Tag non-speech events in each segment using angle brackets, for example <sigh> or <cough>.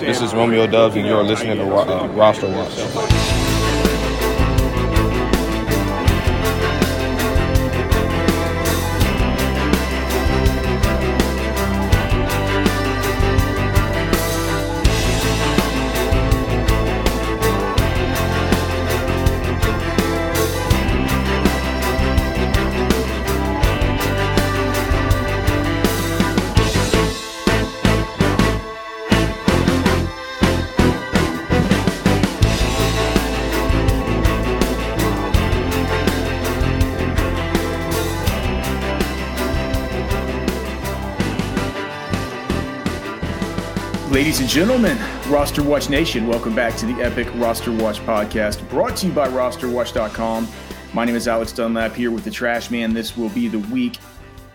This is Romeo Doubs, and you're listening to uh, Roster Watch. And gentlemen, Roster Watch Nation, welcome back to the Epic Roster Watch podcast brought to you by rosterwatch.com. My name is Alex Dunlap here with the Trash Man. This will be the week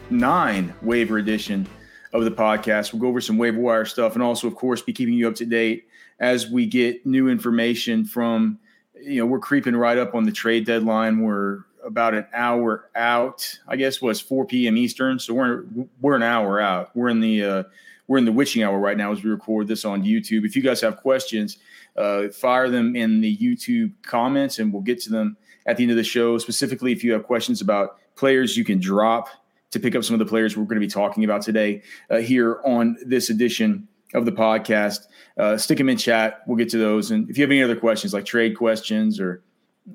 nine waiver edition of the podcast. We'll go over some waiver wire stuff and also, of course, be keeping you up to date as we get new information from, you know, we're creeping right up on the trade deadline. We're about an hour out. I guess was 4 p.m. Eastern, so we're we're an hour out. We're in the uh, we're in the witching hour right now as we record this on YouTube. If you guys have questions, uh, fire them in the YouTube comments and we'll get to them at the end of the show. Specifically, if you have questions about players you can drop to pick up some of the players we're going to be talking about today uh, here on this edition of the podcast, uh, stick them in chat. We'll get to those. And if you have any other questions, like trade questions or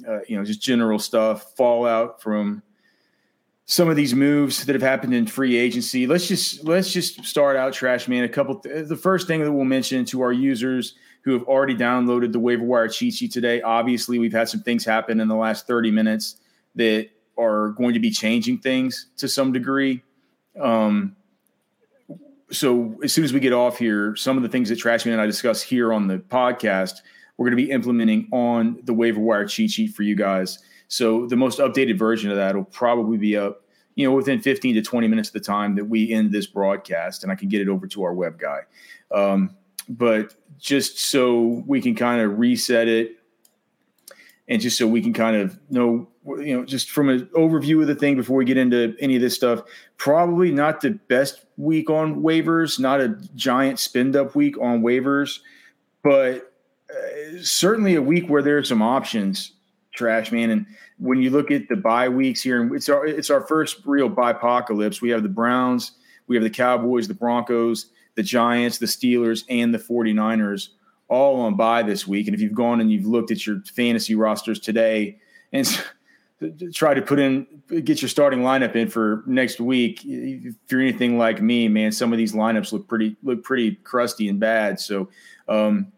uh, you know just general stuff, fallout from some of these moves that have happened in free agency. Let's just let's just start out, Trash Man. A couple. Th- the first thing that we'll mention to our users who have already downloaded the waiver wire cheat sheet today. Obviously, we've had some things happen in the last thirty minutes that are going to be changing things to some degree. Um, so as soon as we get off here, some of the things that Trashman and I discuss here on the podcast, we're going to be implementing on the waiver wire cheat sheet for you guys. So the most updated version of that will probably be up, you know, within 15 to 20 minutes of the time that we end this broadcast, and I can get it over to our web guy. Um, but just so we can kind of reset it, and just so we can kind of know, you know, just from an overview of the thing before we get into any of this stuff, probably not the best week on waivers, not a giant spend up week on waivers, but uh, certainly a week where there are some options trash man. And when you look at the bye weeks here, and it's our it's our first real bye apocalypse. We have the Browns, we have the Cowboys, the Broncos, the Giants, the Steelers, and the 49ers all on bye this week. And if you've gone and you've looked at your fantasy rosters today and <laughs> try to put in get your starting lineup in for next week, if you're anything like me, man, some of these lineups look pretty look pretty crusty and bad. So um,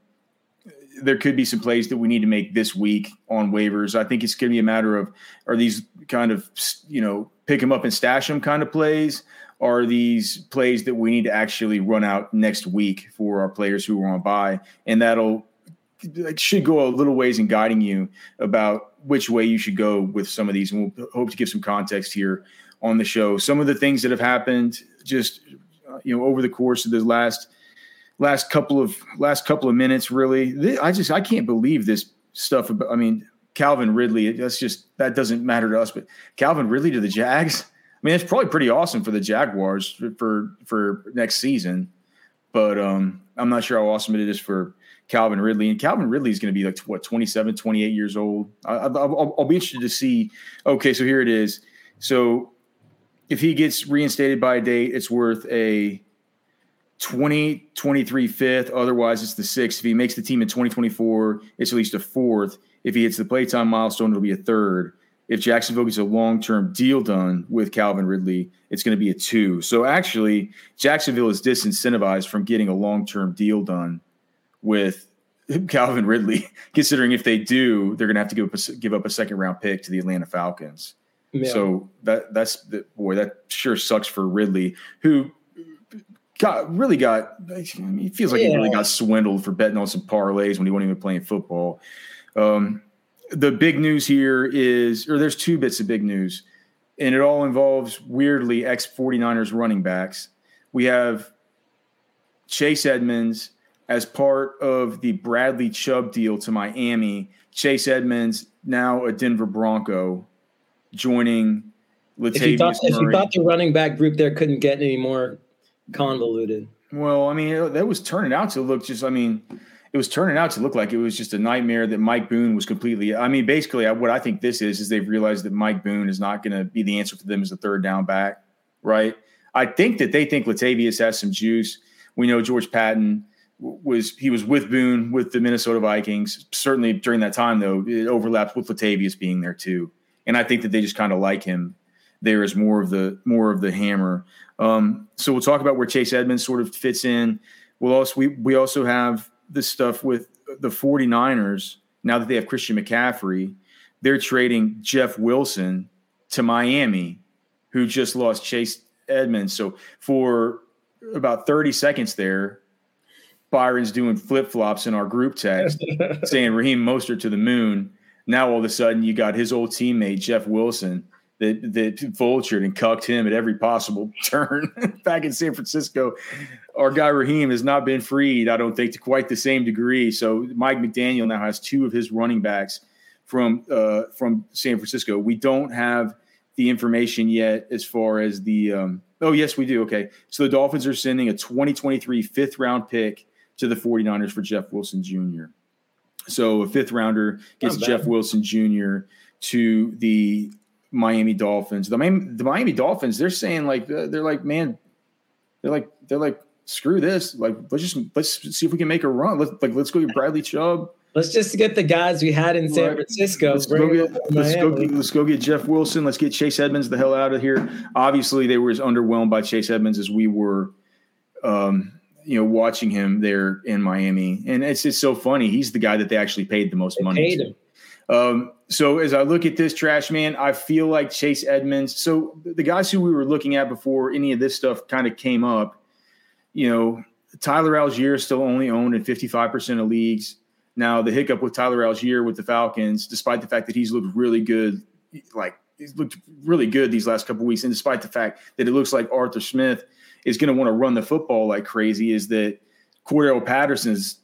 there could be some plays that we need to make this week on waivers. I think it's going to be a matter of are these kind of you know pick them up and stash them kind of plays. Are these plays that we need to actually run out next week for our players who are on bye, and that'll should go a little ways in guiding you about which way you should go with some of these. And we'll hope to give some context here on the show. Some of the things that have happened just you know over the course of the last last couple of last couple of minutes. Really, I just I can't believe this stuff. About, I mean, Calvin Ridley. That's just that doesn't matter to us, but Calvin Ridley to the Jags. I mean, it's probably pretty awesome for the Jaguars for for next season, but um, I'm not sure how awesome it is for Calvin Ridley. And Calvin Ridley is going to be like what 27, 28 years old. I, will be interested to see. Okay, so here it is. So if he gets reinstated by a date, it's worth a 2023 fifth. Otherwise, it's the sixth. If he makes the team in 2024, it's at least a fourth. If he hits the playtime milestone, it'll be a third. If Jacksonville gets a long term deal done with Calvin Ridley, it's going to be a two. So actually, Jacksonville is disincentivized from getting a long term deal done with <laughs> Calvin Ridley, <laughs> considering if they do, they're going to have to give up a, give up a second round pick to the Atlanta Falcons. Yeah. So that that's the boy that sure sucks for Ridley, who got really got. I mean, he feels like yeah. he really got swindled for betting on some parlays when he wasn't even playing football. Um, the big news here is, or there's two bits of big news, and it all involves weirdly ex 49ers running backs. We have Chase Edmonds as part of the Bradley Chubb deal to Miami. Chase Edmonds, now a Denver Bronco, joining Latavius if you, thought, if you thought the running back group there couldn't get any more convoluted. Well, I mean, that was turning out to look just. I mean, it was turning out to look like it was just a nightmare that Mike Boone was completely. I mean, basically, what I think this is is they've realized that Mike Boone is not going to be the answer for them as a third down back, right? I think that they think Latavius has some juice. We know George Paton was he was with Boone with the Minnesota Vikings. Certainly during that time, though, it overlaps with Latavius being there too, and I think that they just kind of like him there as more of the more of the hammer. Um, so we'll talk about where Chase Edmonds sort of fits in. We'll also we we also have this stuff with the 49ers now that they have Christian McCaffrey. They're trading Jeff Wilson to Miami, who just lost Chase Edmonds. So for about 30 seconds there, Byron's doing flip flops in our group text, <laughs> saying Raheem Mostert to the moon. Now all of a sudden you got his old teammate Jeff Wilson that that vultured and cucked him at every possible <laughs> turn back in San Francisco. Our guy Raheem has not been freed, I don't think, to quite the same degree. So Mike McDaniel now has two of his running backs from uh, from San Francisco. We don't have the information yet as far as the. Um, oh yes, we do. Okay, so the Dolphins are sending a 2023 fifth round pick to the 49ers for Jeff Wilson Jr. So a fifth rounder gets Jeff Wilson Jr. to the Miami Dolphins. The Miami, the Miami Dolphins, they're saying like they're like, man, they're like they're like, screw this. Like let's just let's see if we can make a run. Let's like let's go get Bradley Chubb. Let's just get the guys we had in San right. Francisco. Let's go, get, let's, go, get, let's go get Jeff Wilson. Let's get Chase Edmonds the hell out of here. Obviously, they were as underwhelmed by Chase Edmonds as we were. Um, you know, watching him there in Miami, and it's just so funny. He's the guy that they actually paid the most they money. Um, so as I look at this trash man, I feel like Chase Edmonds. So the guys who we were looking at before any of this stuff kind of came up, you know, Tyler Allgeier is still only owned in 55% of leagues. Now the hiccup with Tyler Allgeier with the Falcons, despite the fact that he's looked really good, like he's looked really good these last couple weeks, and despite the fact that it looks like Arthur Smith is going to want to run the football like crazy, is that Cordarrelle Patterson's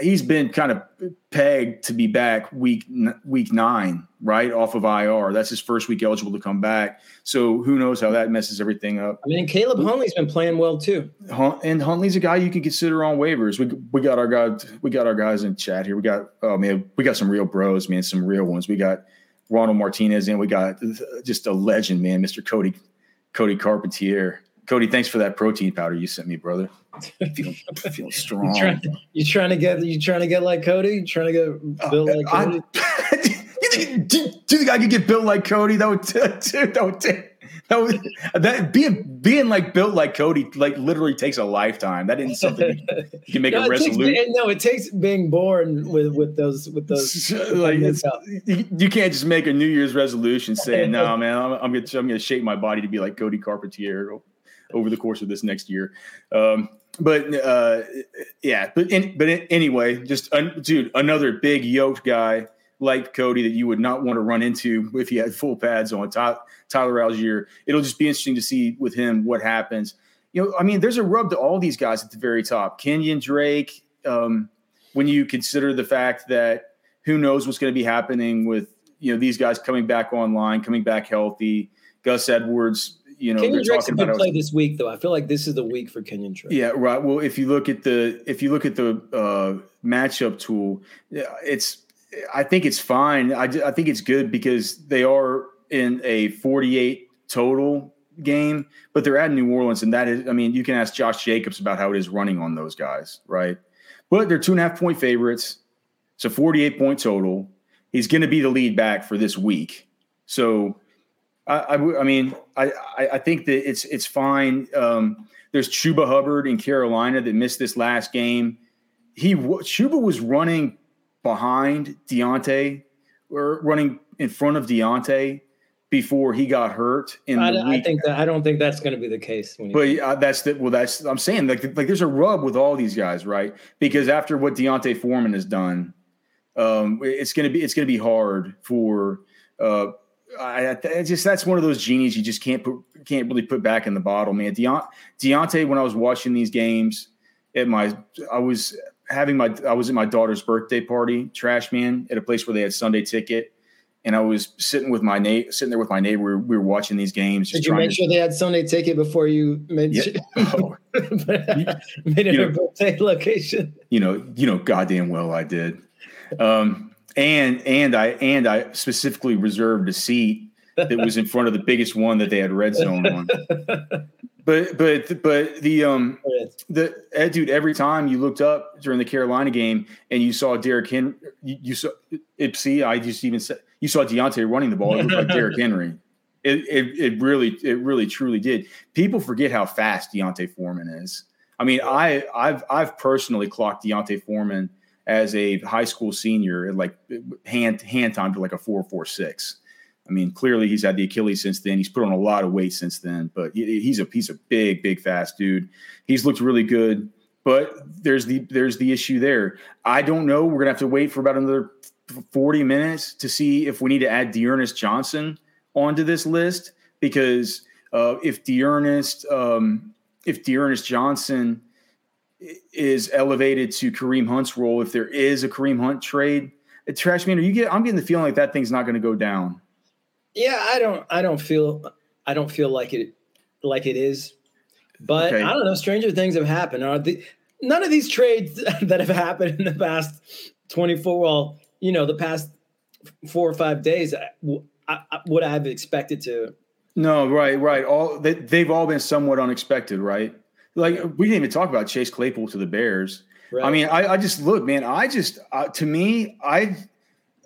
he's been kind of pegged to be back week week nine, right off of IR. That's his first week eligible to come back. So who knows how that messes everything up. I mean, Caleb Huntley's been playing well too. And Huntley's a guy you can consider on waivers. We we got our guys we got our guys in chat here. We got oh man, we got some real bros, man, some real ones. We got Ronald Martinez and we got uh, just a legend, man, Mr. Cody Cody Carpentier. Cody, thanks for that protein powder you sent me, brother. I feel, I feel strong. You trying, you trying to get you trying to get like Cody? You trying to get oh, built like Cody? I, <laughs> you think, do, do you think I could get built like Cody? That would, <laughs> dude, that would that, would, that being being like built like Cody like literally takes a lifetime. That isn't something you, <laughs> can make no, a resolution. no, it takes being born with with those with those. like you can't just make a New Year's resolution saying, "No, man, I'm, I'm gonna I'm gonna shape my body to be like Cody Carpentier." Over the course of this next year. Um, but uh, yeah, but in, but anyway, just dude, another big yoked guy like Cody that you would not want to run into if he had full pads on. Tyler, Allgeier. It'll just be interesting to see with him what happens. You know, I mean, there's a rub to all these guys at the very top. Kenyon Drake. Um, when you consider the fact that who knows what's going to be happening with you know these guys coming back online, coming back healthy. Gus Edwards you know, Kenyon Drake's a good play this week, though. I feel like this is the week for Kenyon Drake. Yeah, right. Well, if you look at the if you look at the uh, matchup tool, it's I think it's fine. I, I think it's good because they are in a 48 total game, but they're at New Orleans, and that is, I mean, you can ask Josh Jacobs about how it is running on those guys, right? But they're two and a half point favorites. It's a 48 point total. He's going to be the lead back for this week. So I, I, I mean, I, I think that it's it's fine. Um, there's Chuba Hubbard in Carolina that missed this last game. He Chuba was running behind Diontae or running in front of Diontae before he got hurt. In I, I think that I don't think that's going to be the case. but uh, that's the well. That's I'm saying like like there's a rub with all these guys, right? Because after what D'Onta Foreman has done, um, it's gonna be it's gonna be hard for. Uh, I, I, just that's one of those genies you just can't put can't really put back in the bottle, man. Deont- Diontae, when I was watching these games at my, I was having my, I was at my daughter's birthday party, trash man, at a place where they had Sunday ticket, and I was sitting with my na- sitting there with my neighbor. We were watching these games. Did you make to, sure they had Sunday ticket before you made, yeah. oh. <laughs> made it a birthday location? You know, you know, goddamn well I did. Um, and and I and I specifically reserved a seat that was in front of the biggest one that they had red zone on. but but but the um the Ed, dude every time you looked up during the Carolina game and you saw Derrick Henry you, you saw it see I just even said you saw Diontae running the ball it looked like Derrick <laughs> Henry. It, it it really it really truly did. People forget how fast D'Onta Foreman is. I mean I I've I've personally clocked D'Onta Foreman as a high school senior like hand hand time to like a four four six I mean, clearly he's had the Achilles since then. He's put on a lot of weight since then, but he, he's a he's a big, big, fast dude. He's looked really good, but there's the there's the issue there. I don't know. We're gonna have to wait for about another 40 minutes to see if we need to add D'Ernest Johnson onto this list because uh, if D'Ernest um, if D'Ernest Johnson is elevated to Kareem Hunt's role, if there is a Kareem Hunt trade, uh, trash man, are you get? I'm getting the feeling like that thing's not going to go down. Yeah, I don't I don't feel I don't feel like it like it is. But okay. I don't know, stranger things have happened. Are the none of these trades <laughs> that have happened in the past 24 well, you know, the past 4 or 5 days I, I, would I have expected to No, right, right. All they, they've all been somewhat unexpected, right? Like we didn't even talk about Chase Claypool to the Bears. Right. I mean, I, I, just look, man. I just, uh, to me, I,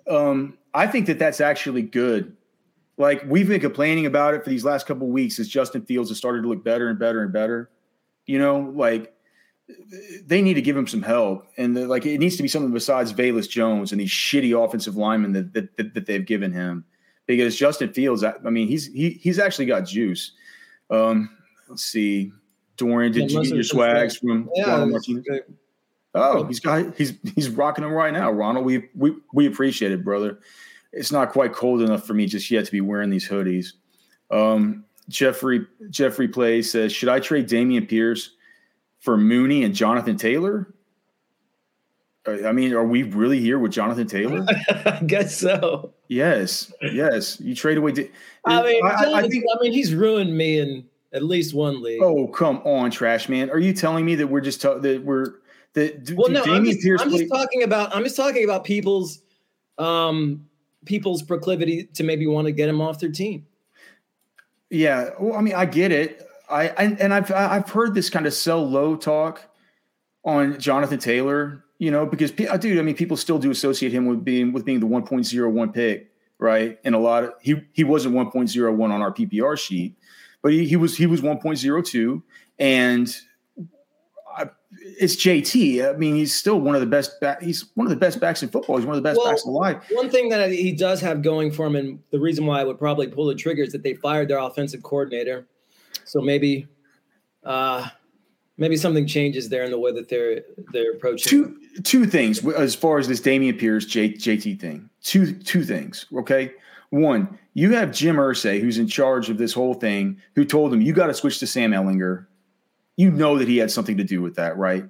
um, I think that that's actually good like we've been complaining about it for these last couple weeks as Justin Fields has started to look better and better and better. You know, like they need to give him some help, and the, like it needs to be something besides Velus Jones and these shitty offensive linemen that that, that, that they've given him. Because Justin Fields, I, I mean, he's he, he's actually got juice. Um, let's see, Dorian, did you get your swags from yeah, Oh, he's got he's he's rocking them right now, Ronald. We we we appreciate it, brother it's not quite cold enough for me just yet to be wearing these hoodies. Um, Jeffrey Jeffrey Play says, should I trade Dameon Pierce for Mooney and Jonathan Taylor? I mean, are we really here with Jonathan Taylor? <laughs> I guess so. Yes, yes. You trade away. Da- I mean, I, I, think, I mean, he's ruined me in at least one league. Oh, come on, trash man! Are you telling me that we're just ta- that we're that? Well, no, I'm just, I'm just talking about. I'm just talking about people's um people's proclivity to maybe want to get him off their team. Yeah, well, I mean, I get it. I and, and I've I've heard this kind of sell low talk on Jonathan Taylor. You know, because uh, dude, I mean, people still do associate him with being with being the 1.01 pick, right? And a lot of he he wasn't 1.01 on our PPR sheet, but he, he was he was 1.02, and it's JT. I mean, he's still one of the best. Back, he's one of the best backs in football. He's one of the best well, backs alive. One thing that he does have going for him, and the reason why I would probably pull the trigger is that they fired their offensive coordinator. So maybe, uh, maybe something changes there in the way that they're they're approaching. Two two things as far as this Dameon Pierce J, JT thing. Two two things. Okay. One, you have Jim Irsay, who's in charge of this whole thing, who told him you got to switch to Sam Ehlinger you know that he had something to do with that, right?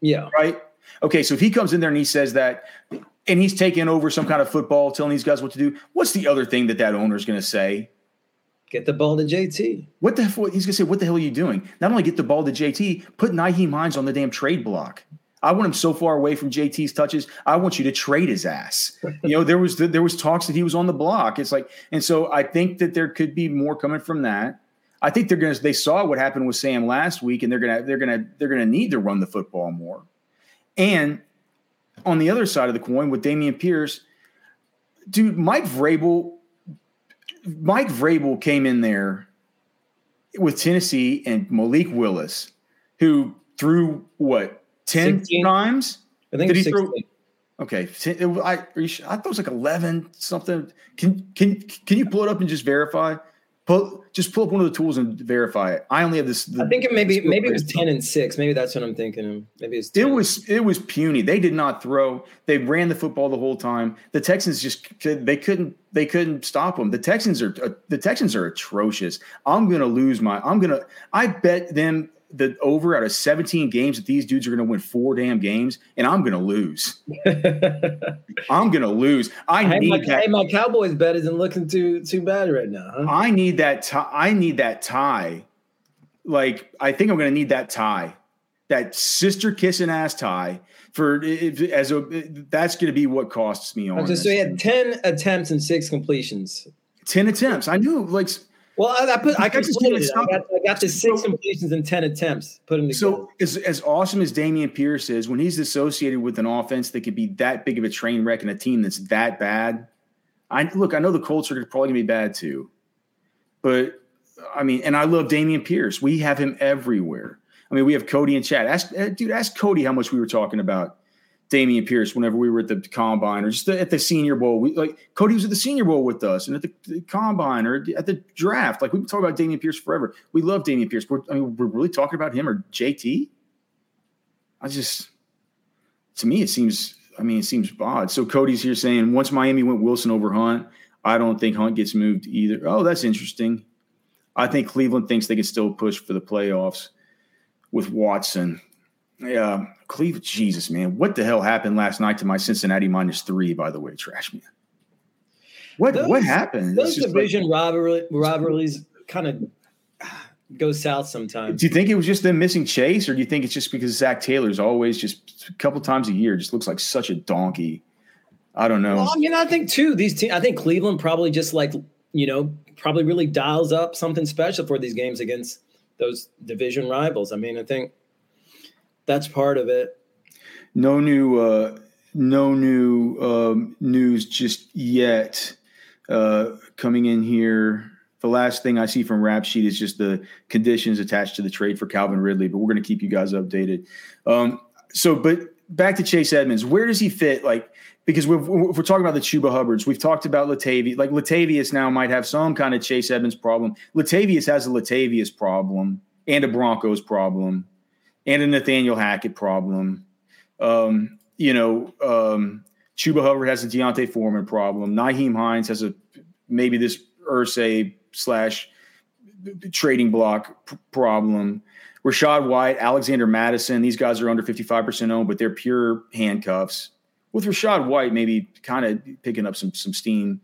Yeah. Right. Okay. So if he comes in there and he says that, and he's taking over some kind of football, telling these guys what to do, what's the other thing that that owner's going to say? Get the ball to JT. What the hell? He's going to say, what the hell are you doing? Not only get the ball to JT, put Nyheim Hines on the damn trade block. I want him so far away from JT's touches. I want you to trade his ass. you know, there was there was talks that he was on the block. It's like, and so I think that there could be more coming from that. I think they're to. They saw what happened with Sam last week, and they're to they're to they're to need to run the football more. And on the other side of the coin, with Dameon Pierce, dude, Mike Vrabel, Mike Vrabel came in there with Tennessee and Malik Willis, who threw what ten 16? times? I think Did he 16. throw? Okay, I, I thought it was like eleven something. Can can can you pull it up and just verify? Pull, just pull up one of the tools and verify it. I only have this. The, I think it maybe maybe it was ten and six. Maybe that's what I'm thinking. Maybe it's 10. it was it was puny. They did not throw. They ran the football the whole time. The Texans just they couldn't they couldn't stop them. The Texans are uh, the Texans are atrocious. I'm gonna lose my. I'm gonna. I bet them the over out of 17 games that these dudes are going to win four damn games, and I'm going to lose. <laughs> I'm going to lose. I need my, that. Hey, my Cowboys bet isn't looking too too bad right now. Huh? I need that. Tie, I need that tie. Like I think I'm going to need that tie, that sister kissing ass tie for as a that's going to be what costs me on. so he had 10 attempts and six completions. 10 attempts. I knew like well, I, I put I, completed I got I got the six so, completions and ten attempts. Put them together. So as, as awesome as Dameon Pierce is, when he's associated with an offense that could be that big of a train wreck and a team that's that bad, I look. I know the Colts are probably gonna be bad too, but I mean, and I love Dameon Pierce. We have him everywhere. I mean, we have Cody and Chad. Ask, eh, dude, ask Cody how much we were talking about Dameon Pierce whenever we were at the combine or just at the Senior Bowl. We, like Cody was at the Senior Bowl with us and at the, the combine or at the draft. Like we talk about Dameon Pierce forever. We love Dameon Pierce. We're, I mean, we're really talking about him or JT. I just, to me, it seems. I mean, it seems odd. So Cody's here saying once Miami went Wilson over Hunt, I don't think Hunt gets moved either. Oh, that's interesting. I think Cleveland thinks they can still push for the playoffs with Watson. Yeah, Cleveland. Jesus, man, what the hell happened last night to my Cincinnati minus three? By the way, trash man. What those, what happened? Those division like, rivalry, rivalries kind of go south sometimes. Do you think it was just them missing Chase, or do you think it's just because Zac Taylor's always just a couple times a year just looks like such a donkey? I don't know. Well, I mean, I think too. These teams, I think Cleveland probably just like you know probably really dials up something special for these games against those division rivals. I mean, I think that's part of it. No new, uh, no new um, news just yet uh, coming in here. The last thing I see from Rap Sheet is just the conditions attached to the trade for Calvin Ridley, but we're going to keep you guys updated. Um, so, but back to Chase Edmonds, where does he fit? Like, because we're, we're talking about the Chuba Hubbards, we've talked about Latavius. Like Latavius now might have some kind of Chase Edmonds problem. Latavius has a Latavius problem and a Broncos problem and a Nathaniel Hackett problem. Um, you know, um, Chuba Hubbard has a D'Onta Foreman problem. Nyheim Hines has a maybe this Irsay slash trading block p- problem. Rachaad White, Alexander Mattison, these guys are under 55% owned, but they're pure handcuffs. With Rachaad White, maybe kind of picking up some some steam.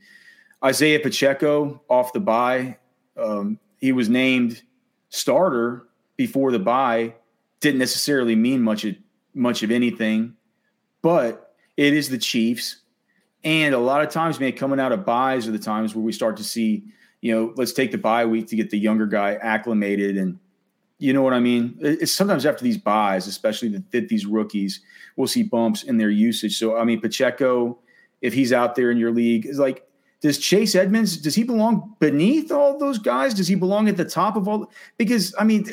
Isaiah Pacheco off the bye. Um, he was named starter before the bye didn't necessarily mean much of, much of anything, but it is the Chiefs. And a lot of times, man, coming out of byes are the times where we start to see, you know, let's take the bye week to get the younger guy acclimated. And you know what I mean? It's sometimes after these byes, especially that these rookies, we'll see bumps in their usage. So, I mean, Pacheco, if he's out there in your league, is like, does Chase Edmonds, does he belong beneath all those guys? Does he belong at the top of all? Because, I mean,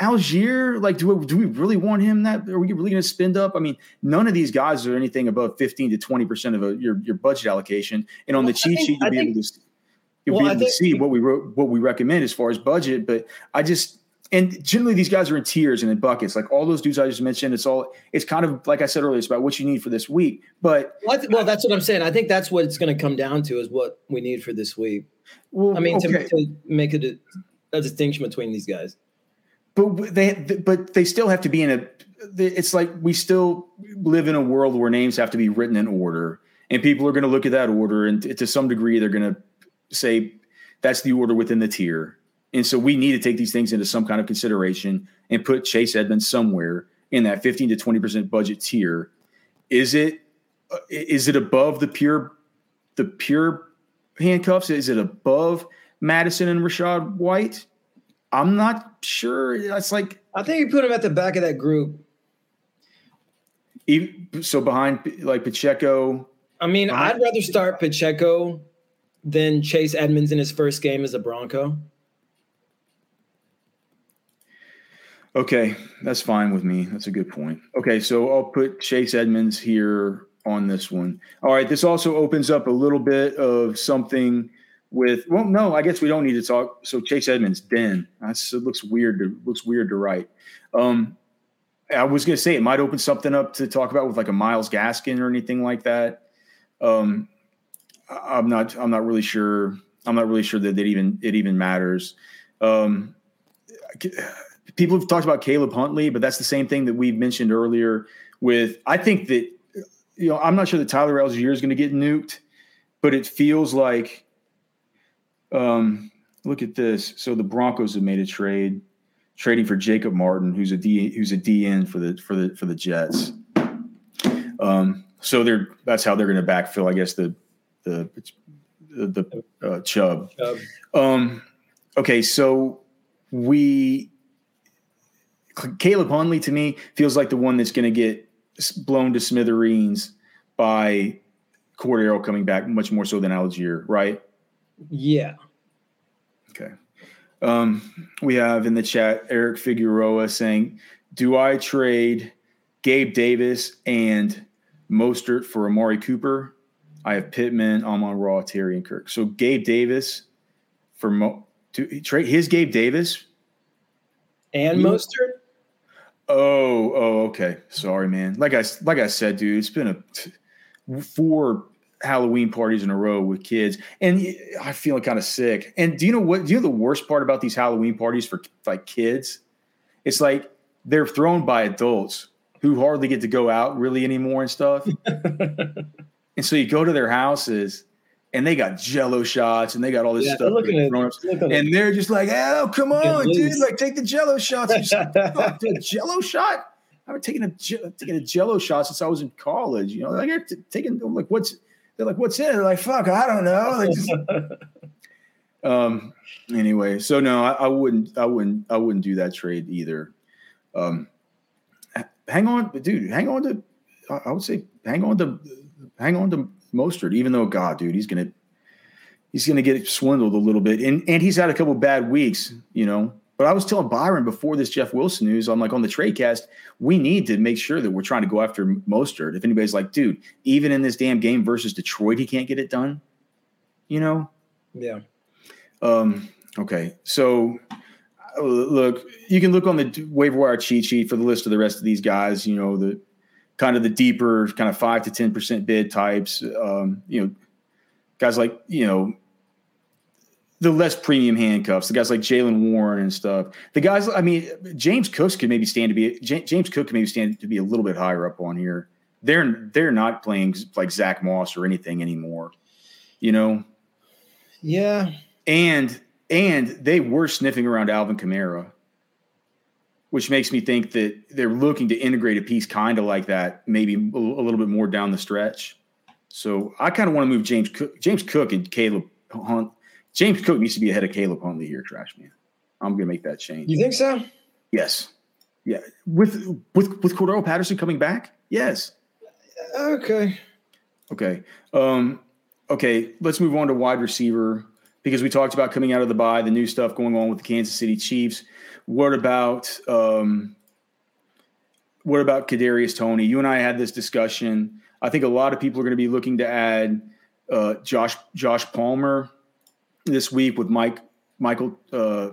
Allgeier, like, do we, do we really want him? That are we really going to spend up? I mean, none of these guys are anything above fifteen to twenty percent of a, your your budget allocation. And on well, the cheat think, sheet, you'll I be think, able to you'll well, be able to see what we wrote, what we recommend as far as budget. But I just and generally these guys are in tiers and in buckets. Like all those dudes I just mentioned, it's all it's kind of like I said earlier, it's about what you need for this week. But well, well that's what I'm saying. I think that's what it's going to come down to is what we need for this week. Well, I mean, okay. to, to make a, a distinction between these guys but they but they still have to be in a it's like we still live in a world where names have to be written in order and people are going to look at that order and to some degree they're going to say that's the order within the tier. And so we need to take these things into some kind of consideration and put chase edmonds somewhere in that 15 to 20% budget tier. Is it uh, is it above the pure the pure handcuffs? Is it above mattison and rachaad white I'm not sure. It's like I think you put him at the back of that group. So behind like Pacheco. I mean, I'd rather start Pacheco than Chase Edmonds in his first game as a Bronco. Okay, that's fine with me. That's a good point. Okay, so I'll put Chase Edmonds here on this one. All right, this also opens up a little bit of something with well no i guess we don't need to talk so chase edmonds den that's it looks weird to looks weird to write um i was going to say it might open something up to talk about with like a Myles Gaskin or anything like that um i'm not i'm not really sure i'm not really sure that it even it even matters um people have talked about Caleb Huntley, but that's the same thing that we mentioned earlier. With I think that you know I'm not sure that Tyler Allgeier is going to get nuked, but it feels like. Um, look at this. So the Broncos have made a trade, trading for Jacob Martin, who's a D who's a DN for the for the for the Jets. Um, so they're that's how they're going to backfill, I guess the the the uh, Chubb. Chubb. Um, okay, so we Caleb Huntley to me feels like the one that's going to get blown to smithereens by Cordarrelle coming back much more so than Allgeier, right? Yeah. Okay. Um, we have in the chat Eric Figueroa saying, "Do I trade Gabe Davis and Mostert for Amari Cooper? I have Pittman, Amon-Ra, Terry, and Kirk. So Gabe Davis for Mo to trade his Gabe Davis and you, Mostert. Oh, oh, okay. Sorry, man. Like I like I said, dude, it's been a four Halloween parties in a row with kids, and I feel kind of sick. And do you know what? Do you know the worst part about these Halloween parties for like kids? It's like they're thrown by adults who hardly get to go out really anymore and stuff. <laughs> and so you go to their houses and they got jello shots and they got all this yeah, stuff. At, and they're just like, oh, come on, dude. Like, take the jello shots. <laughs> a jello shot? I've been taking a taking a jello shot since I was in college. You know, like I'm taking like what's they're like, what's in it? They're like, fuck, I don't know. Just, <laughs> um anyway, so no, I, I, wouldn't I wouldn't I wouldn't do that trade either. Um hang on, dude, hang on to I would say hang on to hang on to Mostert, even though God, dude, he's gonna he's gonna get swindled a little bit, and and he's had a couple bad weeks, you know. But I was telling Byron before this Jeff Wilson news, I'm like on the trade cast, we need to make sure that we're trying to go after Mostert. If anybody's like, dude, even in this damn game versus Detroit, he can't get it done. You know? Yeah. Um, okay. So uh, look, you can look on the waiver wire cheat sheet for the list of the rest of these guys, you know, the kind of the deeper, kind of five to 10% bid types. Um, you know, guys like, you know, the less premium handcuffs, the guys like Jaylen Warren and stuff. The guys, I mean, James Cooks could maybe stand to be James Cook could maybe stand to be a little bit higher up on here. They're they're not playing like Zack Moss or anything anymore, you know. Yeah, and and they were sniffing around Alvin Kamara, which makes me think that they're looking to integrate a piece kind of like that, maybe a, a little bit more down the stretch. So I kind of want to move James Cook, James Cook and Caleb Hunt James Cook needs to be ahead of Caleb Huntley here, trash man. I'm gonna make that change. You think so? Yes. Yeah. With with with Cordarrelle Patterson coming back? Yes. Okay. Okay. Um, okay, let's move on to wide receiver because we talked about coming out of the bye, the new stuff going on with the Kansas City Chiefs. What about um, what about Kadarius Toney? You and I had this discussion. I think a lot of people are going to be looking to add uh, Josh Josh Palmer this week with Mike Michael uh,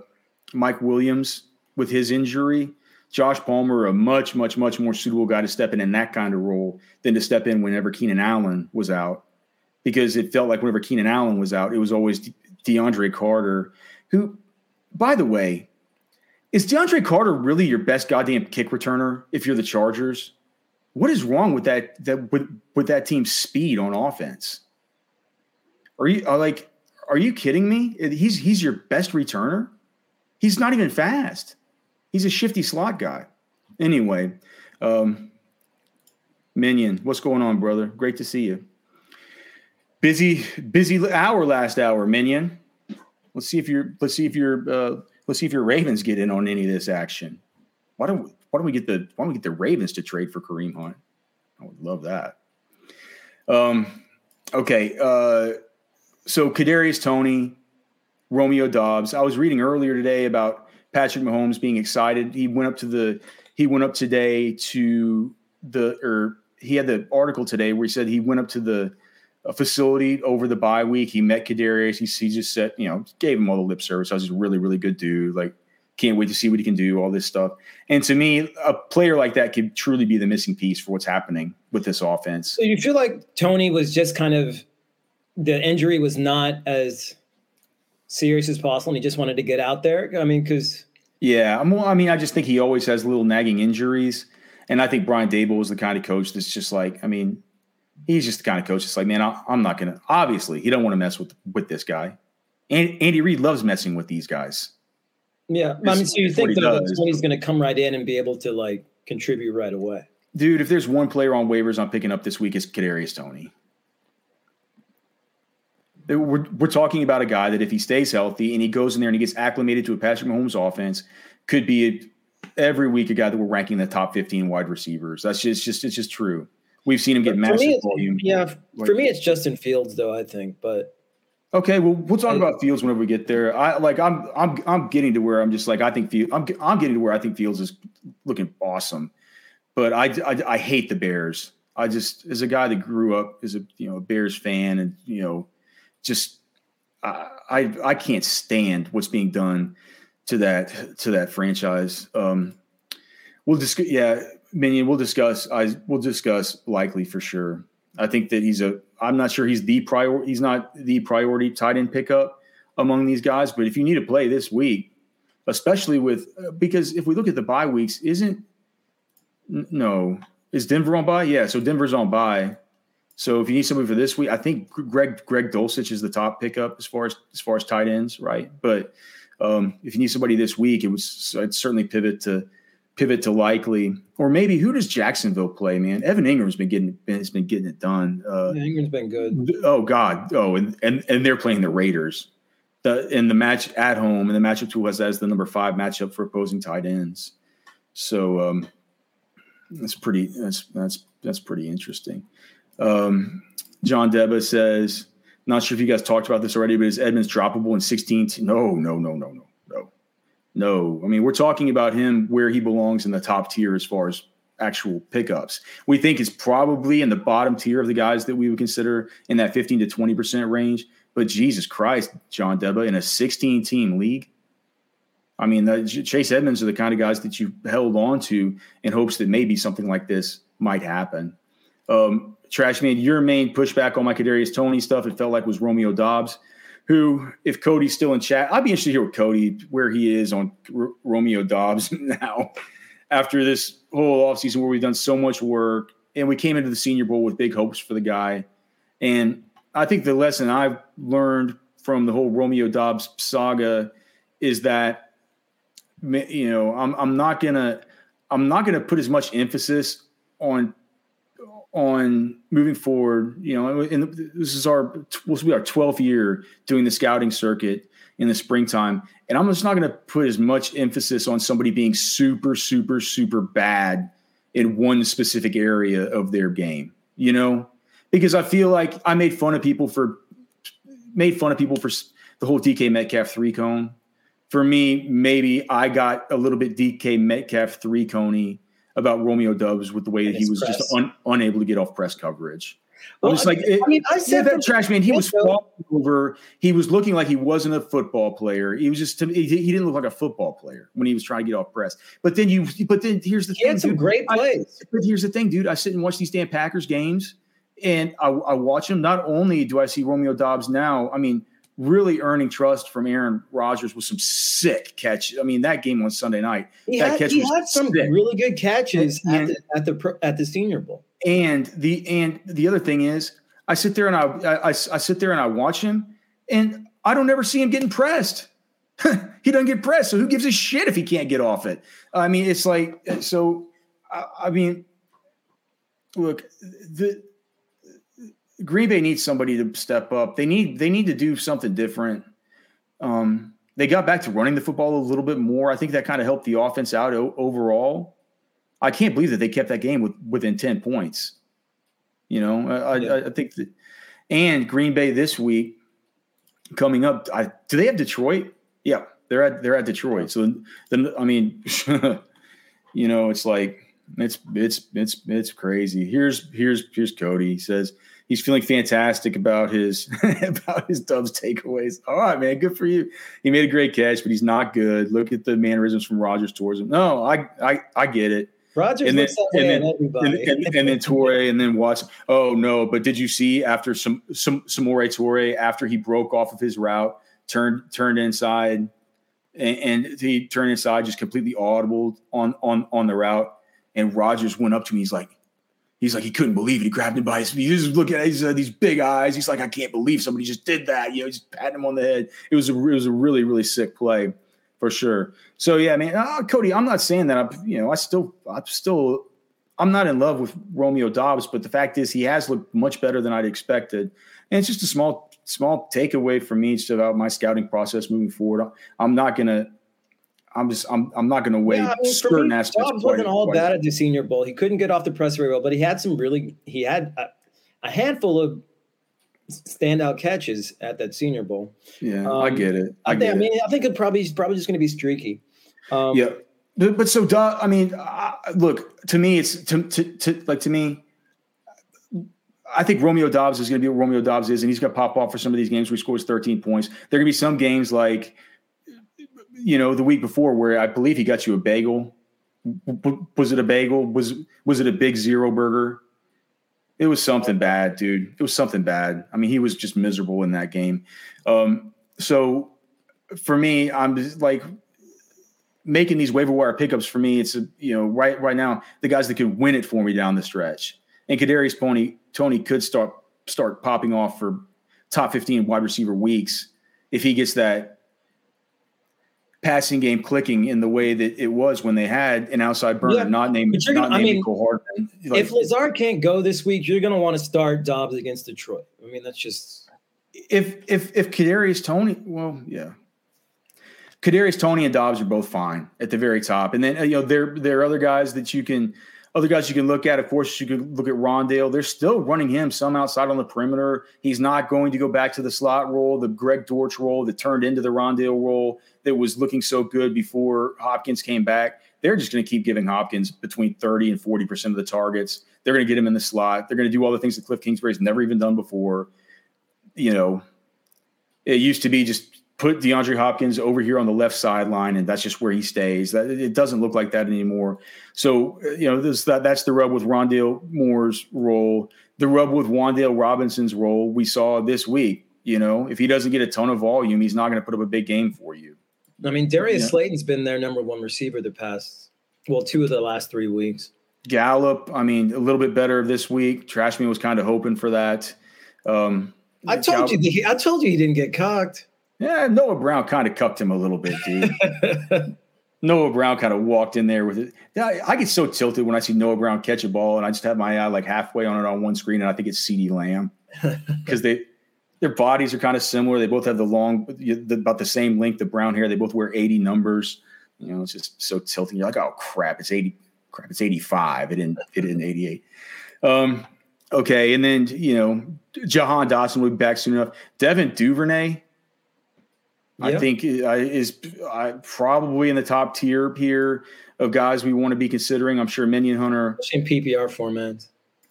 Mike Williams with his injury. Josh Palmer, a much, much, much more suitable guy to step in in that kind of role than to step in whenever Keenan Allen was out, because it felt like whenever Keenan Allen was out, it was always De- DeAndre Carter, who, by the way, is DeAndre Carter really your best goddamn kick returner if you're the Chargers? What is wrong with that that with, with that team's speed on offense? Are you are like are you kidding me? He's he's your best returner. He's not even fast. He's a shifty slot guy. Anyway, um, Minion, what's going on, brother? Great to see you. Busy, busy hour last hour, Minion. Let's see if you're. Let's see if you're. Uh, let's see if your Ravens get in on any of this action. Why don't we, Why don't we get the Why don't we get the Ravens to trade for Kareem Hunt? I would love that. Um. Okay. Uh, so Kadarius Toney, Romeo Doubs. I was reading earlier today about Patrick Mahomes being excited. He went up to the he went up today to the or he had the article today where he said he went up to the uh, facility over the bye week. He met Kadarius. He, he just said, you know, gave him all the lip service. I was a really, really good dude. Like, can't wait to see what he can do, all this stuff. And to me, a player like that could truly be the missing piece for what's happening with this offense. So you feel like Toney was just kind of the injury was not as serious as possible, and he just wanted to get out there. I mean, because Yeah, I'm, I mean, I just think he always has little nagging injuries, and I think Brian Daboll was the kind of coach that's just like, I mean, he's just the kind of coach that's like, man, I, am not gonna. Obviously, he don't want to mess with with this guy. And Andy Reid loves messing with these guys. Yeah, I mean, so you think that he's going to come right in and be able to like contribute right away? Dude, if there's one player on waivers I'm picking up this week, it's Kadarius Toney. We're, we're talking about a guy that if he stays healthy and he goes in there and he gets acclimated to a Patrick Mahomes offense, could be a, every week a guy that we're ranking the top 15 wide receivers. That's just, just it's just true. We've seen him get massive volume. Yeah, for me it's Justin Fields though. I think, but okay, well we'll talk about Fields whenever we get there. I like I'm I'm I'm getting to where I'm just like I think Fields. I'm I'm getting to where I think Fields is looking awesome, but I I, I hate the Bears. I just as a guy that grew up as a you know a Bears fan and you know just I I, I can't stand what's being done to that to that franchise. Um, we'll discuss. Yeah, Minion. We'll discuss. I we'll discuss likely for sure. I think that he's a. I'm not sure he's the prior. He's not the priority tight end pickup among these guys. But if you need to play this week, especially with because if we look at the bye weeks, isn't no is Denver on bye? Yeah, so Denver's on bye. So if you need somebody for this week, I think Greg Greg Dulcich is the top pickup as far as as far as tight ends, right? But um, if you need somebody this week, it was I'd certainly pivot to pivot to likely, or maybe who does Jacksonville play? Man, Evan Engram's been getting has been getting it done. Uh, yeah, Engram's been good. Oh God, oh, and and and they're playing the Raiders. The in the match at home, and the matchup tool has as the number five matchup for opposing tight ends. So um, that's pretty. That's that's that's pretty interesting. Um, John Deba says, not sure if you guys talked about this already, but is Edmonds droppable in 16? No, no, no, no, no, no, no. I mean, we're talking about him where he belongs in the top tier as far as actual pickups. We think is probably in the bottom tier of the guys that we would consider in that 15 to 20% range. But Jesus Christ, John Deba, in a 16 team league, I mean, the, Chase Edmonds are the kind of guys that you held on to in hopes that maybe something like this might happen. Um, Trash your main pushback on my Kadarius Toney stuff, it felt like was Romeo Doubs, who, if Cody's still in chat, I'd be interested to hear what Cody, where he is on R- Romeo Doubs <laughs> now after this whole offseason where we've done so much work and we came into the Senior Bowl with big hopes for the guy. And I think the lesson I've learned from the whole Romeo Doubs saga is that, you know, I'm, I'm not gonna I'm not gonna put as much emphasis on on moving forward, you know, and this is our will be our 12th year doing the scouting circuit in the springtime, and I'm just not going to put as much emphasis on somebody being super, super, super bad in one specific area of their game, you know, because I feel like I made fun of people for made fun of people for the whole DK Metcalf three cone. For me, maybe I got a little bit DK Metcalf three coney about Romeo Doubs with the way that he was press. just un, unable to get off press coverage. Well, I was like, I mean, I said that trash man. He was falling over. He was looking like he wasn't a football player. He was just he, he didn't look like a football player when he was trying to get off press. But then you, but then here's the he thing. Had some dude. great plays. I, but here's the thing, dude. I sit and watch these damn Packers games, and I, I watch them. Not only do I see Romeo Doubs now, I mean really earning trust from Aaron Rodgers with some sick catches. I mean, that game on Sunday night, he that had, catch he had some sick. really good catches and, at, the, at the at the Senior Bowl. And the and the other thing is, I sit there and I I, I, I sit there and I watch him, and I don't ever see him getting pressed. <laughs> he doesn't get pressed, so who gives a shit if he can't get off it? I mean, it's like so. I, I mean, look the Green Bay needs somebody to step up. They need they need to do something different. Um, they got back to running the football a little bit more. I think that kind of helped the offense out o- overall. I can't believe that they kept that game with, within ten points. You know, I, yeah. I, I think that, and Green Bay this week coming up. I, do they have Detroit? Yeah, they're at they're at Detroit. So then, I mean, <laughs> you know, it's like it's it's it's it's crazy. Here's here's here's Cody. He says he's feeling fantastic about his <laughs> about his Doubs takeaways. All right, man, good for you. He made a great catch, but he's not good. Look at the mannerisms from Rodgers towards him. No, I I, I get it. Rodgers and then, and then, and, and, and, then Toure, and then Watts. Oh no! But did you see after some some Samori Toure after he broke off of his route, turned turned inside, and, and he turned inside, just completely audible on on on the route. And Rodgers went up to me. He's like, he's like, he couldn't believe it. He grabbed him by his. He was looking at his, uh, these big eyes. He's like, I can't believe somebody just did that. You know, just patting him on the head. It was a it was a really really sick play for sure. So yeah, man, uh, Cody, I'm not saying that. I'm you know I still I'm still I'm not in love with Romeo Doubs, but the fact is he has looked much better than I'd expected. And it's just a small small takeaway for me just about my scouting process moving forward. I'm not gonna. I'm just. I'm. I'm not gonna weigh yeah, I mean, certain me, aspects. Doubs wasn't all bad at the Senior Bowl. He couldn't get off the press very well, but he had some really. He had a, a handful of standout catches at that Senior Bowl. Yeah, um, I get it. I, I, think, I mean, I think it probably he's probably just going to be streaky. Um, yeah, but, but so I mean, uh, look to me, it's to, to, to like to me. I think Romeo Doubs is going to be what Romeo Doubs is, and he's going to pop off for some of these games where he scores 13 points. There are going to be some games like, you know, the week before where I believe he got you a bagel. Was it a bagel? Was was it a big zero burger? It was something bad, dude. It was something bad. I mean, he was just miserable in that game. Um, so for me, I'm just like making these waiver wire pickups for me. It's a, you know right right now the guys that could win it for me down the stretch. And Kadarius Toney Tony could start start popping off for top 15 wide receiver weeks if he gets that passing game clicking in the way that it was when they had an outside burner, yeah, not named not gonna, I mean, Hardman. Like, if Lazard can't go this week, you're going to want to start Doubs against Detroit. I mean, that's just if if if Kadarius Toney, well, yeah. Kadarius Toney and Doubs are both fine at the very top, and then uh, you know there there are other guys that you can other guys you can look at, of course, you could look at Rondale. They're still running him some outside on the perimeter. He's not going to go back to the slot role, the Greg Dortch role that turned into the Rondale role that was looking so good before Hopkins came back. They're just going to keep giving Hopkins between 30 and 40% of the targets. They're going to get him in the slot. They're going to do all the things that Cliff Kingsbury's never even done before. You know, it used to be just put DeAndre Hopkins over here on the left sideline, and that's just where he stays. That it doesn't look like that anymore. So you know, this that that's the rub with Rondale Moore's role. The rub with Wan'Dale Robinson's role we saw this week. You know, if he doesn't get a ton of volume, he's not going to put up a big game for you. I mean, Darius yeah. Slayton's been their number one receiver the past, well, two of the last three weeks. Gallup, I mean, a little bit better this week. Trashman was kind of hoping for that. Um, I told Gallup, you, I told you he didn't get cocked. Yeah, Noah Brown kind of cucked him a little bit, dude. <laughs> Noah Brown kind of walked in there with it. I get so tilted when I see Noah Brown catch a ball, and I just have my eye like halfway on it on one screen, and I think it's CeeDee Lamb <laughs> because they their bodies are kind of similar. They both have the long, about the same length of brown hair. They both wear 80 numbers. You know, it's just so tilting. You're like, oh crap, it's 80. Crap, it's 85. It didn't. It didn't 88. Um, okay, and then you know, Jahan Dotson will be back soon enough. Devin Duvernay I think uh, is uh, probably in the top tier here of guys we want to be considering. I'm sure Minion Hunter in PPR format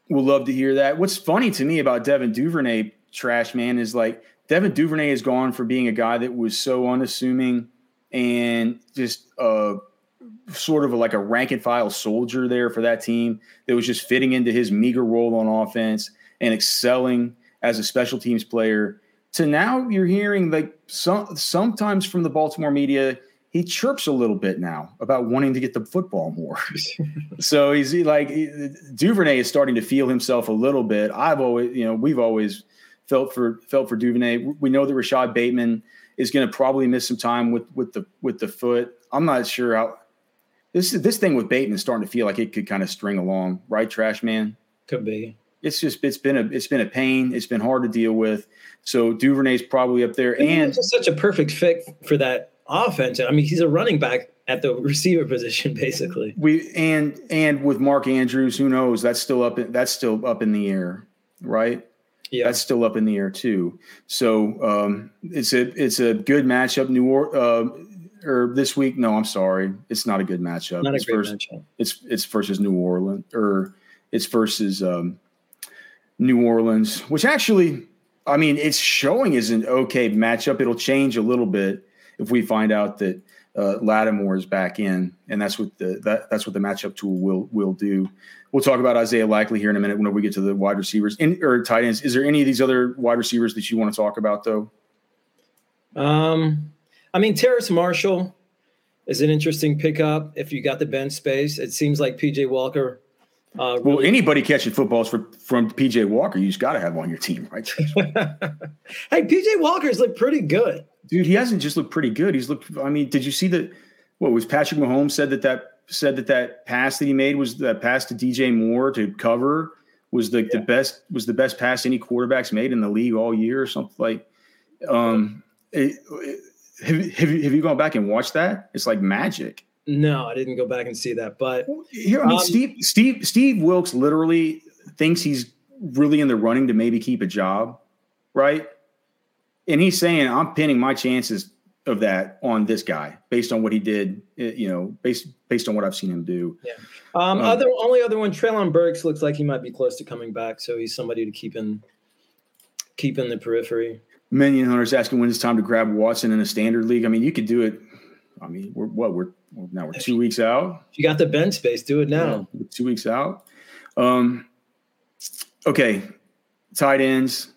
will love to hear that. What's funny to me about Devin Duvernay, trash man, is like Devin Duvernay has gone for being a guy that was so unassuming and just uh, sort of a, like a rank and file soldier there for that team that was just fitting into his meager role on offense and excelling as a special teams player to now you're hearing like some sometimes from the Baltimore media he chirps a little bit now about wanting to get the football more. <laughs> so he's like Duvernay is starting to feel himself a little bit. I've always, you know, we've always felt for felt for Duvernay. We know that Rashad Bateman is going to probably miss some time with with the with the foot. I'm not sure how this this thing with Bateman is starting to feel like it could kind of string along, right? Trash man could be. It's just it's been a it's been a pain. It's been hard to deal with. So Duvernay's probably up there, and just such a perfect fit for that offense. I mean, he's a running back at the receiver <laughs> position, basically. We and and with Mark Andrews, who knows? That's still up. In, that's still up in the air, right? Yeah, that's still up in the air too. So um, it's a it's a good matchup. New Orleans. Uh, or this week? No, I'm sorry, it's not a good matchup. Not it's great versus, matchup. It's it's versus New Orleans, or it's versus um, New Orleans, which actually I mean, it's showing as an okay matchup. It'll change a little bit if we find out that uh, Lattimore is back in, and that's what the that, that's what the matchup tool will will do. We'll talk about Isaiah Likely here in a minute when we get to the wide receivers in, or tight ends. Is there any of these other wide receivers that you want to talk about though? Um, I mean, Terrace Marshall is an interesting pickup if you got the bench space. It seems like PJ Walker. Uh, really well, anybody catching footballs for, from PJ Walker, you just got to have on your team, right? <laughs> hey, PJ Walker's looked pretty good, dude. He hasn't just looked pretty good. He's looked. I mean, did you see that? What was Patrick Mahomes said that that said that that pass that he made was that pass to DJ Moore to cover was the, yeah. the best was the best pass any quarterbacks made in the league all year or something like. Um, it, it, have, have, you, have you gone back and watched that? It's like magic. No, I didn't go back and see that. But here, I mean, um, Steve, Steve, Steve Wilks literally thinks he's really in the running to maybe keep a job, right? And he's saying, "I'm pinning my chances of that on this guy based on what he did, eh, you know, based based on what I've seen him do." Yeah. Um, um, other only other one, Treylon Burks looks like he might be close to coming back, so he's somebody to keep in keep in the periphery. Minion Hunter's asking when it's time to grab Watson in a standard league. I mean, you could do it. I mean, we're what we're now we're two weeks out. You got the bench space. Do it now. Yeah, two weeks out. Um, okay, tight ends.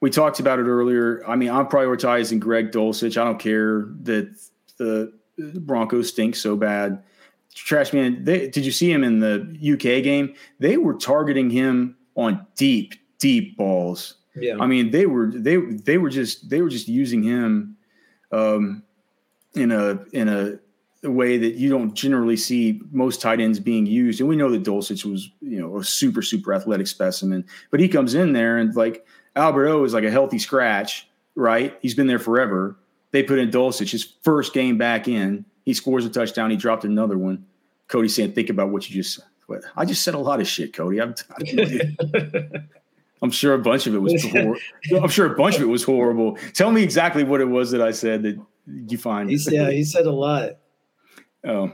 We talked about it earlier. I mean, I'm prioritizing Greg Dulcich. I don't care that the Broncos stink so bad. Trash man, they, did you see him in the UK game? They were targeting him on deep, deep balls yeah. I mean, they were they they were just they were just using him um, in a in a, a way that you don't generally see most tight ends being used. And we know that Dulcich was you know a super super athletic specimen, but he comes in there and like Albert O is like a healthy scratch, right? He's been there forever. They put in Dulcich his first game back in. He scores a touchdown. He dropped another one. Cody saying, "Think about what you just." said. I just said a lot of shit, Cody. I'm, I'm <laughs> I'm sure a bunch of it was. I'm sure a bunch of it was horrible. Tell me exactly what it was that I said that you find. He's, yeah, he said a lot. Oh,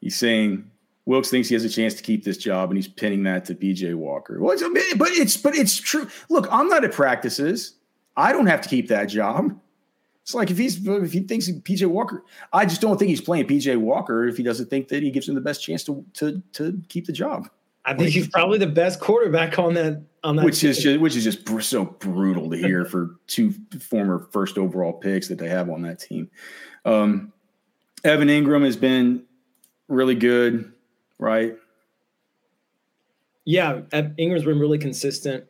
he's saying Wilks thinks he has a chance to keep this job, and he's pinning that to PJ Walker. Well, it's, but it's but it's true. Look, I'm not at practices. I don't have to keep that job. It's like if he's if he thinks PJ Walker, I just don't think he's playing PJ Walker if he doesn't think that he gives him the best chance to to to keep the job. I think he's probably the best quarterback on that on that. Which team. is just which is just so brutal to hear for two former first overall picks that they have on that team. Um, Evan Engram has been really good, right? Yeah, Engram's been really consistent.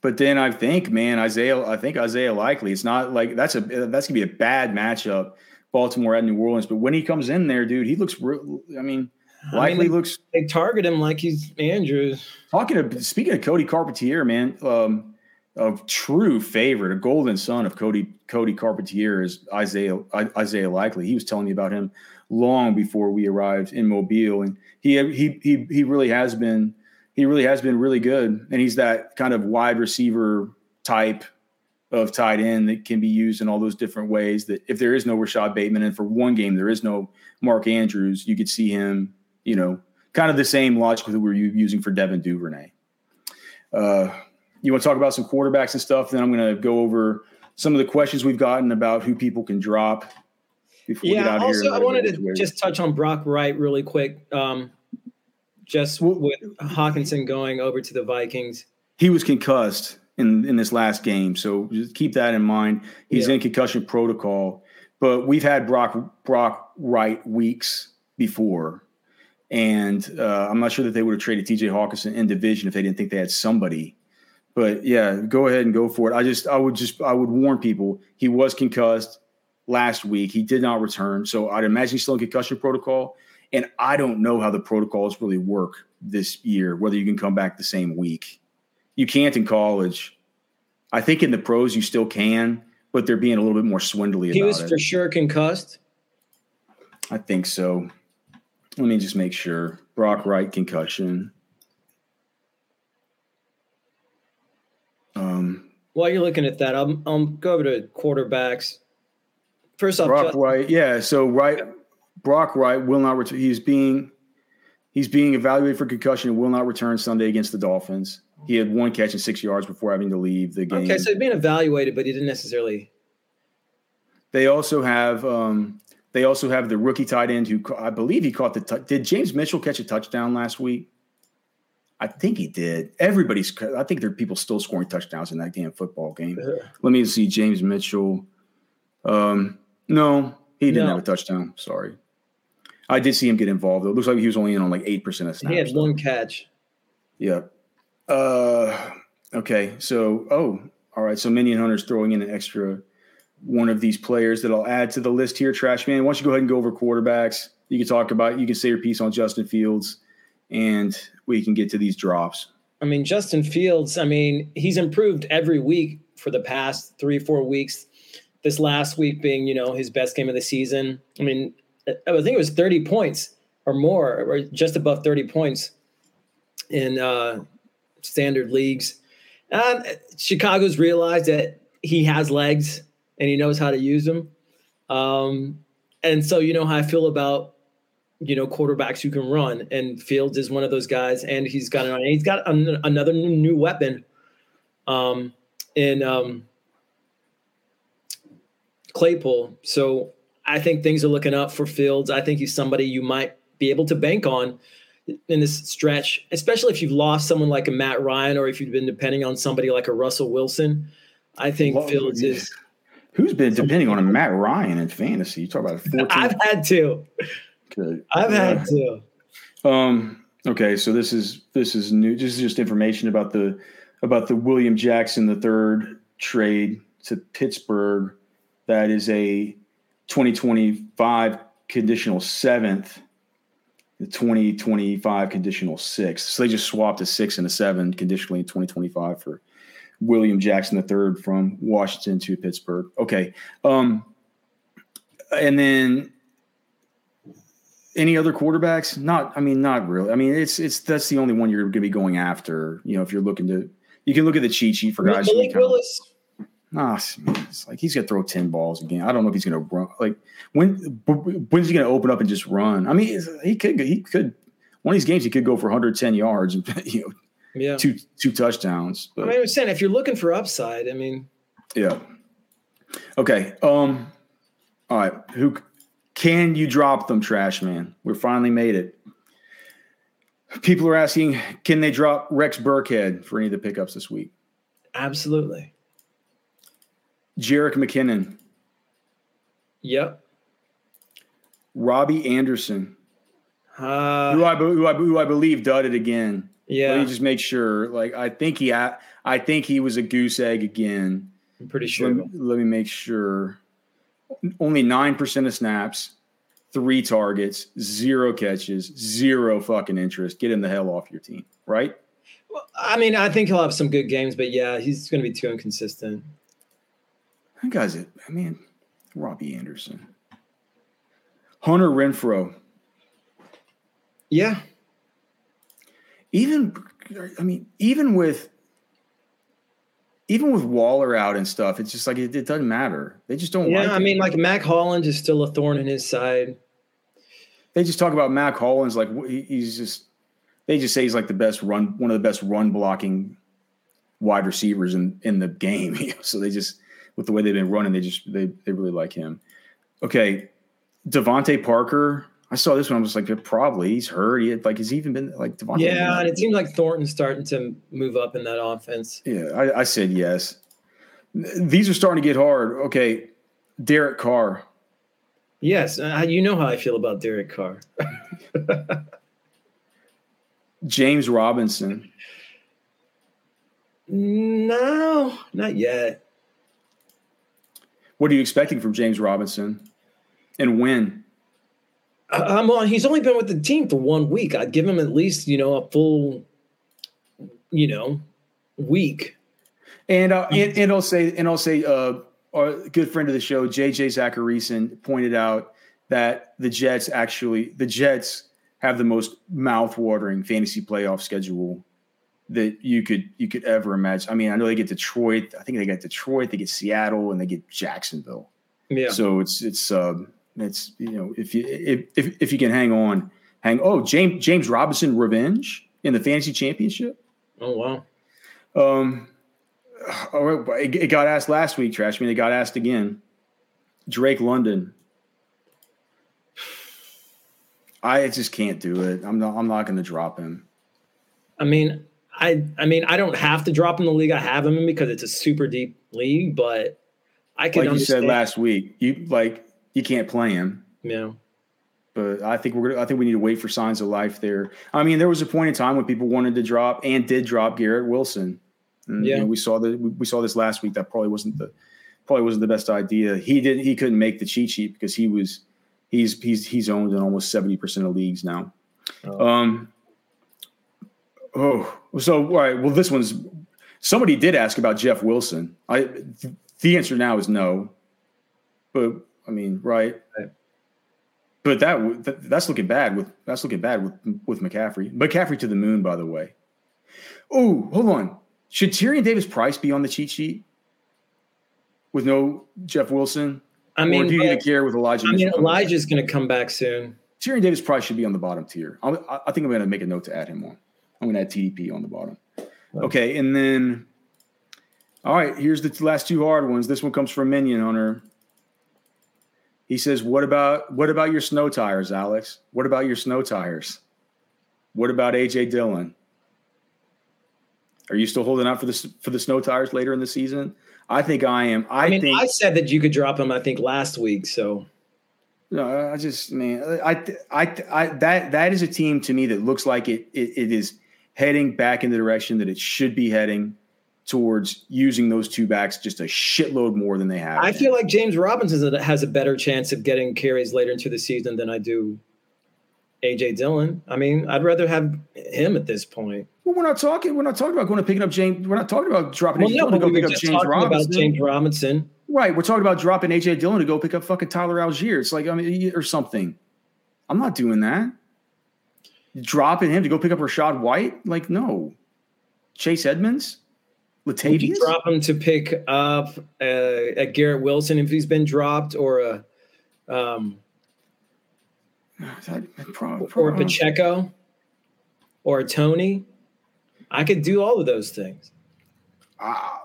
But then I think, man, Isaiah, I think Isaiah Likely. It's not like that's a that's gonna be a bad matchup, Baltimore at New Orleans. But when he comes in there, dude, he looks. Real, I mean, Likely I mean, looks. They target him like he's Andrews. Talking of speaking of Cody Carpentier, man, um, a true favorite, a golden son of Cody Cody Carpentier is Isaiah Isaiah Likely. He was telling me about him long before we arrived in Mobile, and he he he he really has been he really has been really good, and he's that kind of wide receiver type of tight end that can be used in all those different ways. That if there is no Rashad Bateman, and for one game there is no Mark Andrews, you could see him you know, kind of the same logic that we are using for Devin Duvernay. Uh, you want to talk about some quarterbacks and stuff? Then I'm going to go over some of the questions we've gotten about who people can drop. Yeah. also, I wanted to just touch on Brock Wright really quick. Um, just with Hockenson going over to the Vikings, he was concussed in in this last game, so just keep that in mind. He's yeah. in concussion protocol, but we've had Brock Brock Wright weeks before and uh, I'm not sure that they would have traded TJ Hockenson in division if they didn't think they had somebody. But yeah, go ahead and go for it. I just, I would just, I would warn people. He was concussed last week. He did not return, so I'd imagine he's still in concussion protocol. And I don't know how the protocols really work this year. Whether you can come back the same week, you can't in college. I think in the pros you still can, but they're being a little bit more swindly. He was it. for sure concussed. I think so. Let me just make sure. Brock Wright concussion. Um, While you're looking at that, I'll, I'll go over to quarterbacks. First off, Brock Wright, yeah. So Wright, Brock Wright will not return. He's being he's being evaluated for concussion and will not return Sunday against the Dolphins. He had one catch and six yards before having to leave the game. Okay, so he's being evaluated, but he didn't necessarily. They also have um, they also have the rookie tight end who I believe he caught the. T- did James Mitchell catch a touchdown last week? I think he did. Everybody's. I think there are people still scoring touchdowns in that damn football game. Let me see. James Mitchell. Um, no, he didn't no. have a touchdown. Sorry. I did see him get involved. Though. It looks like he was only in on like eight percent of snaps. He had one catch. Yeah. Uh, okay. So, oh, all right. So Minion Hunter's throwing in an extra one of these players that I'll add to the list here. Trash man. Why don't you go ahead and go over quarterbacks? You can talk about. You can say your piece on Justin Fields, and we can get to these drops. I mean, Justin Fields. I mean, he's improved every week for the past three, four weeks. This last week being, you know, his best game of the season. I mean, I think it was 30 points or more, or just above 30 points in uh, standard leagues. Chicago's realized that he has legs and he knows how to use them. Um, and so you know how I feel about you know quarterbacks who can run, and Fields is one of those guys, and he's got an, he's got an, another new weapon. Um, in um, Claypool, so I think things are looking up for Fields. I think he's somebody you might be able to bank on in this stretch, especially if you've lost someone like a Matt Ryan or if you've been depending on somebody like a Russell Wilson. I think well, Fields yeah. is. Who's been depending on a Matt Ryan in fantasy? You talk about <laughs> 14. I've had to. Okay. I've had to. Um. Okay, so this is this is new. This is just information about the about the William Jackson the third trade to Pittsburgh. That is a 2025 conditional seventh the 2025 conditional six. So they just swapped a six and a seven conditionally in 2025 for William Jackson III from Washington to Pittsburgh. Okay. Um, and then any other quarterbacks? Not, I mean, not really. I mean, it's, it's, that's the only one you're going to be going after. You know, if you're looking to, you can look at the cheat sheet for guys. Malik Willis. Ah, it's like he's gonna throw ten balls again. I don't know if he's gonna run. Like when when's he gonna open up and just run? I mean, he could he could one of these games he could go for 110 yards and <laughs> you know yeah two two touchdowns. But, I mean, I'm saying if you're looking for upside, I mean, yeah. Okay. Um. All right. Who can you drop them, Trash Man? We finally made it. People are asking, can they drop Rex Burkhead for any of the pickups this week? Absolutely. Jerick McKinnon. Yep. Robbie Anderson. Uh, who I who I who I believe dudded again. Yeah. Let me just make sure. Like I think he I, I think he was a goose egg again. I'm pretty sure. Let me, let me make sure. Only nine percent of snaps, three targets, zero catches, zero fucking interest. Get him the hell off your team, right? Well, I mean, I think he'll have some good games, but yeah, he's going to be too inconsistent. That guy's it. I mean, Robbie Anderson, Hunter Renfrow. Yeah. Even, I mean, even with even with Waller out and stuff, it's just like it, it doesn't matter. They just don't. Yeah, like I mean, like Mack Hollins is still a thorn in his side. They just talk about Mack Hollins like he's just. They just say he's like the best run, one of the best run blocking wide receivers in in the game. <laughs> so they just with the way they've been running, they just they they really like him. Okay, DeVante Parker. I saw this one. I was like, probably he's hurt. He had, like, has he even been like DeVante? Yeah, and it seems like Thornton's starting to move up in that offense. Yeah, I, I said yes. These are starting to get hard. Okay, Derek Carr. Yes, uh, you know how I feel about Derek Carr. <laughs> James Robinson. No, not yet. What are you expecting from James Robinson, and when? I'm on. He's only been with the team for one week. I'd give him at least you know a full, you know, week. And uh, and, and I'll say and I'll say uh, our good friend of the show, JJ Zachariason, pointed out that the Jets actually the Jets have the most mouth-watering fantasy playoff schedule that you could you could ever imagine. I mean, I know they get Detroit. I think they get Detroit. They get Seattle, and they get Jacksonville. Yeah. So it's it's um it's you know if you if if, if you can hang on, hang. Oh, James James Robinson revenge in the fantasy championship. Oh wow. Um. All right, it, it got asked last week, Trash. I mean, it got asked again. Drake London. I just can't do it. I'm not. I'm not going to drop him. I mean, I I mean I don't have to drop him in the league I have him in because it's a super deep league, but I can. Like you said last week, you like you can't play him. Yeah. but I think we're gonna, I think we need to wait for signs of life there. I mean, there was a point in time when people wanted to drop and did drop Garrett Wilson. And, yeah, you know, we saw that we saw this last week. That probably wasn't the probably wasn't the best idea. He didn't he couldn't make the cheat sheet because he was he's he's he's owned in almost seventy percent of leagues now. Oh. Um. Oh, so all right. Well, this one's somebody did ask about Jeff Wilson. I the answer now is no. But I mean, right. right. But that, that, that's looking bad with that's looking bad with with McCaffrey. McCaffrey to the moon, by the way. Oh, hold on. Should Tyrion Davis Price be on the cheat sheet with no Jeff Wilson? I mean, or do you even care with Elijah? I mean, Elijah's going to come back soon. Tyrion Davis Price should be on the bottom tier. I, I think I'm going to make a note to add him on. I'm going to add TDP on the bottom. Okay, and then all right, here's the last two hard ones. This one comes from Minion Hunter. He says, "What about what about your snow tires, Alex? What about your snow tires? What about AJ Dillon? Are you still holding out for the for the snow tires later in the season? I think I am. I, I mean, think I said that you could drop them. I think last week. So no, I just man, I, I, I, that that is a team to me that looks like it, it, it is heading back in the direction that it should be heading towards using those two backs just a shitload more than they have. I feel like James Robinson has a better chance of getting carries later into the season than I do AJ Dillon. I mean, I'd rather have him at this point. Well, we're not talking. We're not talking about going to picking up James. We're not talking about dropping well, AJ no, Dillon to go pick up James Robinson. James Robinson. Right. We're talking about dropping AJ Dillon to go pick up fucking Tyler Allgeier. It's like I mean, or something. I'm not doing that. Dropping him to go pick up Rachaad White? Like, no. Chase Edmonds? Latavius? You drop him to pick up a, a Garrett Wilson if he's been dropped, or a um, <sighs> or Pacheco, or Toney. I could do all of those things. Uh,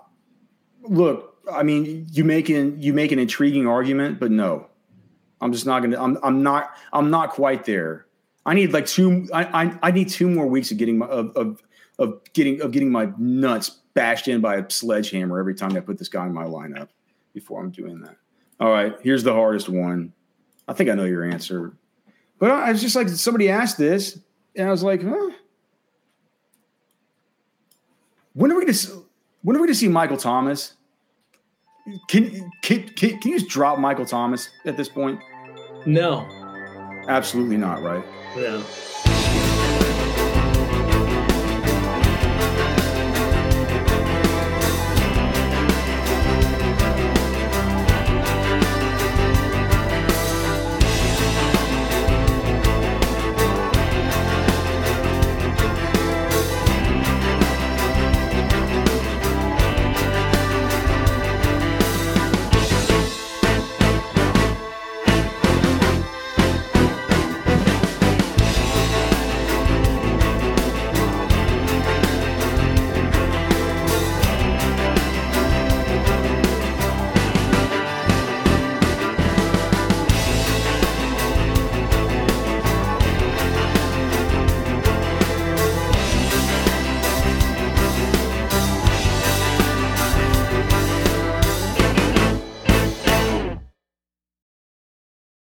look, I mean, you make an you make an intriguing argument, but no, I'm just not gonna. I'm I'm not I'm not quite there. I need like two. I I, I need two more weeks of getting my of, of of getting of getting my nuts bashed in by a sledgehammer every time I put this guy in my lineup before I'm doing that. All right, here's the hardest one. I think I know your answer, but I was just like somebody asked this, and I was like, huh? When are we going to when are we to see Michael Thomas? Can, can can can you just drop Michael Thomas at this point? No, absolutely not. Right? No.